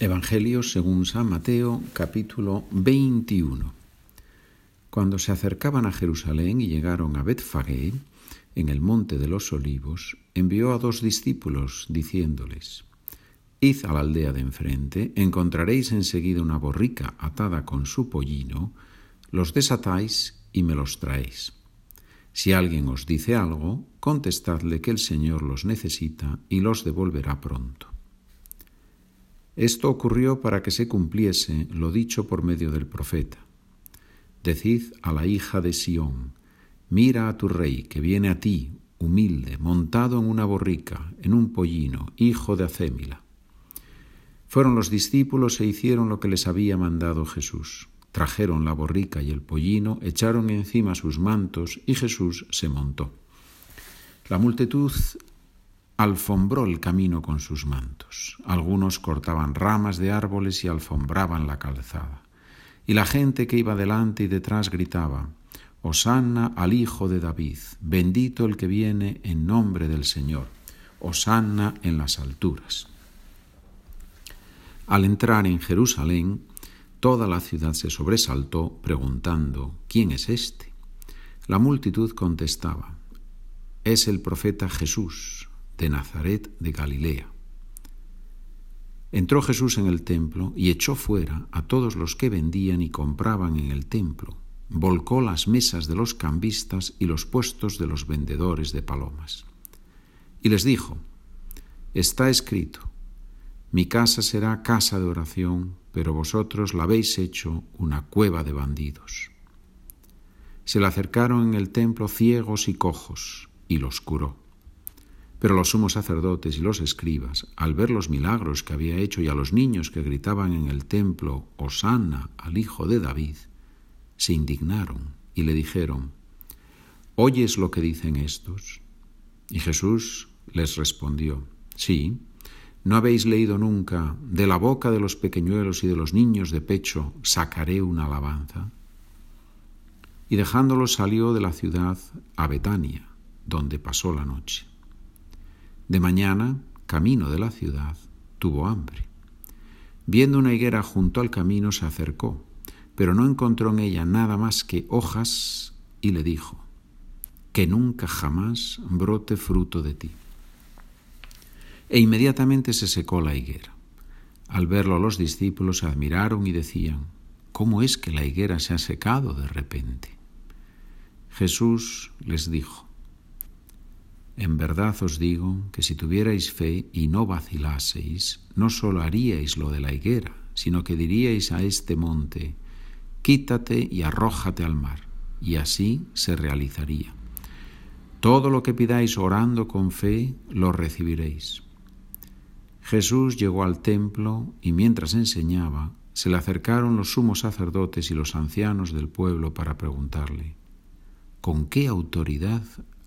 Evangelio según San Mateo capítulo 21. Cuando se acercaban a Jerusalén y llegaron a Betfagé, en el monte de los olivos, envió a dos discípulos diciéndoles, Id a la aldea de enfrente, encontraréis enseguida una borrica atada con su pollino, los desatáis y me los traéis. Si alguien os dice algo, contestadle que el Señor los necesita y los devolverá pronto. Esto ocurrió para que se cumpliese lo dicho por medio del profeta. Decid a la hija de Sión, mira a tu rey que viene a ti, humilde, montado en una borrica, en un pollino, hijo de Acémila. Fueron los discípulos e hicieron lo que les había mandado Jesús. Trajeron la borrica y el pollino, echaron encima sus mantos y Jesús se montó. La multitud alfombró el camino con sus mantos. Algunos cortaban ramas de árboles y alfombraban la calzada. Y la gente que iba delante y detrás gritaba, Hosanna al Hijo de David, bendito el que viene en nombre del Señor, Hosanna en las alturas. Al entrar en Jerusalén, toda la ciudad se sobresaltó preguntando, ¿quién es este? La multitud contestaba, es el profeta Jesús de Nazaret de Galilea. Entró Jesús en el templo y echó fuera a todos los que vendían y compraban en el templo. Volcó las mesas de los cambistas y los puestos de los vendedores de palomas. Y les dijo, Está escrito, mi casa será casa de oración, pero vosotros la habéis hecho una cueva de bandidos. Se le acercaron en el templo ciegos y cojos, y los curó. Pero los sumos sacerdotes y los escribas, al ver los milagros que había hecho y a los niños que gritaban en el templo, Hosanna al Hijo de David, se indignaron y le dijeron, ¿oyes lo que dicen estos? Y Jesús les respondió, sí, ¿no habéis leído nunca, de la boca de los pequeñuelos y de los niños de pecho sacaré una alabanza? Y dejándolos salió de la ciudad a Betania, donde pasó la noche. De mañana, camino de la ciudad, tuvo hambre. Viendo una higuera junto al camino, se acercó, pero no encontró en ella nada más que hojas y le dijo, que nunca jamás brote fruto de ti. E inmediatamente se secó la higuera. Al verlo los discípulos se admiraron y decían, ¿cómo es que la higuera se ha secado de repente? Jesús les dijo, en verdad os digo que si tuvierais fe y no vacilaseis, no solo haríais lo de la higuera, sino que diríais a este monte, quítate y arrójate al mar, y así se realizaría. Todo lo que pidáis orando con fe, lo recibiréis. Jesús llegó al templo y mientras enseñaba, se le acercaron los sumos sacerdotes y los ancianos del pueblo para preguntarle, ¿con qué autoridad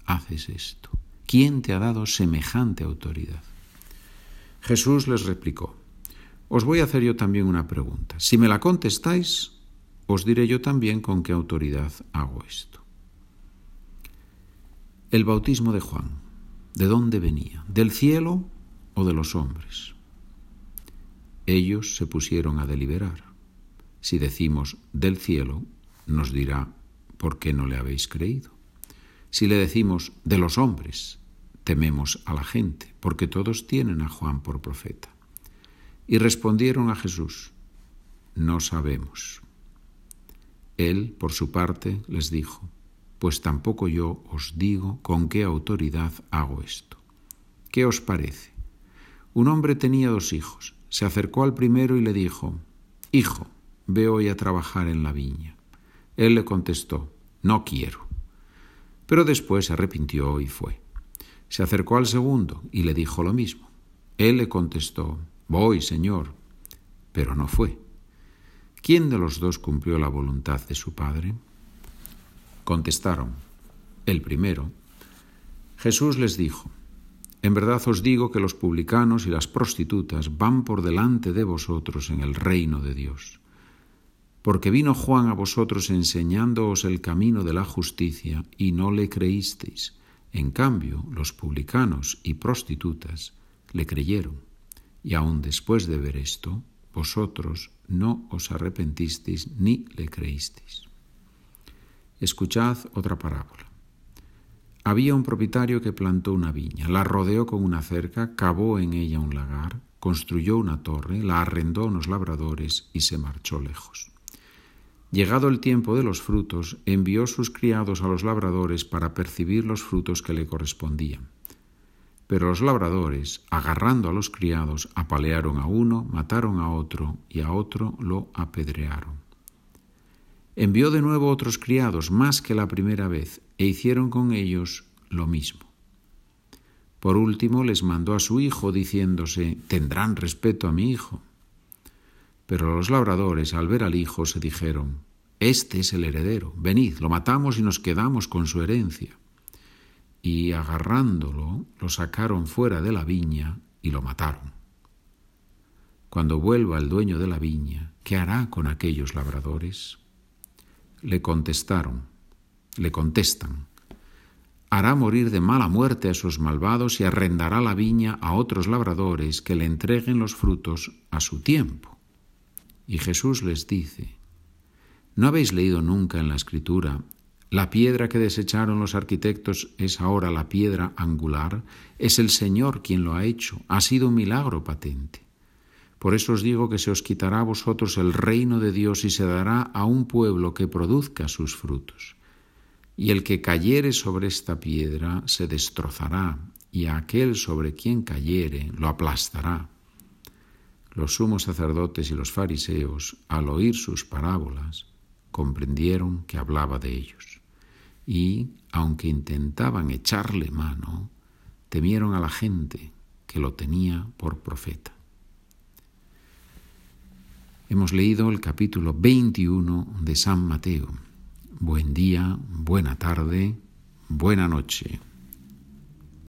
haces esto? ¿Quién te ha dado semejante autoridad? Jesús les replicó, Os voy a hacer yo también una pregunta. Si me la contestáis, os diré yo también con qué autoridad hago esto. El bautismo de Juan, ¿de dónde venía? ¿Del cielo o de los hombres? Ellos se pusieron a deliberar. Si decimos del cielo, nos dirá, ¿por qué no le habéis creído? Si le decimos de los hombres, tememos a la gente, porque todos tienen a Juan por profeta. Y respondieron a Jesús, no sabemos. Él, por su parte, les dijo, pues tampoco yo os digo con qué autoridad hago esto. ¿Qué os parece? Un hombre tenía dos hijos. Se acercó al primero y le dijo, Hijo, ve hoy a trabajar en la viña. Él le contestó, No quiero. Pero después se arrepintió y fue. Se acercó al segundo y le dijo lo mismo. Él le contestó, Voy, Señor, pero no fue. ¿Quién de los dos cumplió la voluntad de su Padre? Contestaron, el primero. Jesús les dijo, En verdad os digo que los publicanos y las prostitutas van por delante de vosotros en el reino de Dios porque vino Juan a vosotros enseñándoos el camino de la justicia y no le creísteis. En cambio, los publicanos y prostitutas le creyeron, y aun después de ver esto, vosotros no os arrepentisteis ni le creísteis. Escuchad otra parábola. Había un propietario que plantó una viña, la rodeó con una cerca, cavó en ella un lagar, construyó una torre, la arrendó a unos labradores y se marchó lejos. Llegado el tiempo de los frutos, envió sus criados a los labradores para percibir los frutos que le correspondían. Pero los labradores, agarrando a los criados, apalearon a uno, mataron a otro y a otro lo apedrearon. Envió de nuevo otros criados, más que la primera vez, e hicieron con ellos lo mismo. Por último les mandó a su hijo, diciéndose, tendrán respeto a mi hijo. Pero los labradores, al ver al hijo, se dijeron, Este es el heredero, venid, lo matamos y nos quedamos con su herencia y agarrándolo lo sacaron fuera de la viña y lo mataron. Cuando vuelva el dueño de la viña, ¿qué hará con aquellos labradores? Le contestaron, le contestan, hará morir de mala muerte a esos malvados y arrendará la viña a otros labradores que le entreguen los frutos a su tiempo. Y Jesús les dice, ¿no habéis leído nunca en la Escritura la piedra que desecharon los arquitectos es ahora la piedra angular. Es el Señor quien lo ha hecho. Ha sido un milagro patente. Por eso os digo que se os quitará a vosotros el reino de Dios y se dará a un pueblo que produzca sus frutos. Y el que cayere sobre esta piedra se destrozará, y a aquel sobre quien cayere lo aplastará. Los sumos sacerdotes y los fariseos, al oír sus parábolas, comprendieron que hablaba de ellos. Y, aunque intentaban echarle mano, temieron a la gente que lo tenía por profeta. Hemos leído el capítulo 21 de San Mateo. Buen día, buena tarde, buena noche.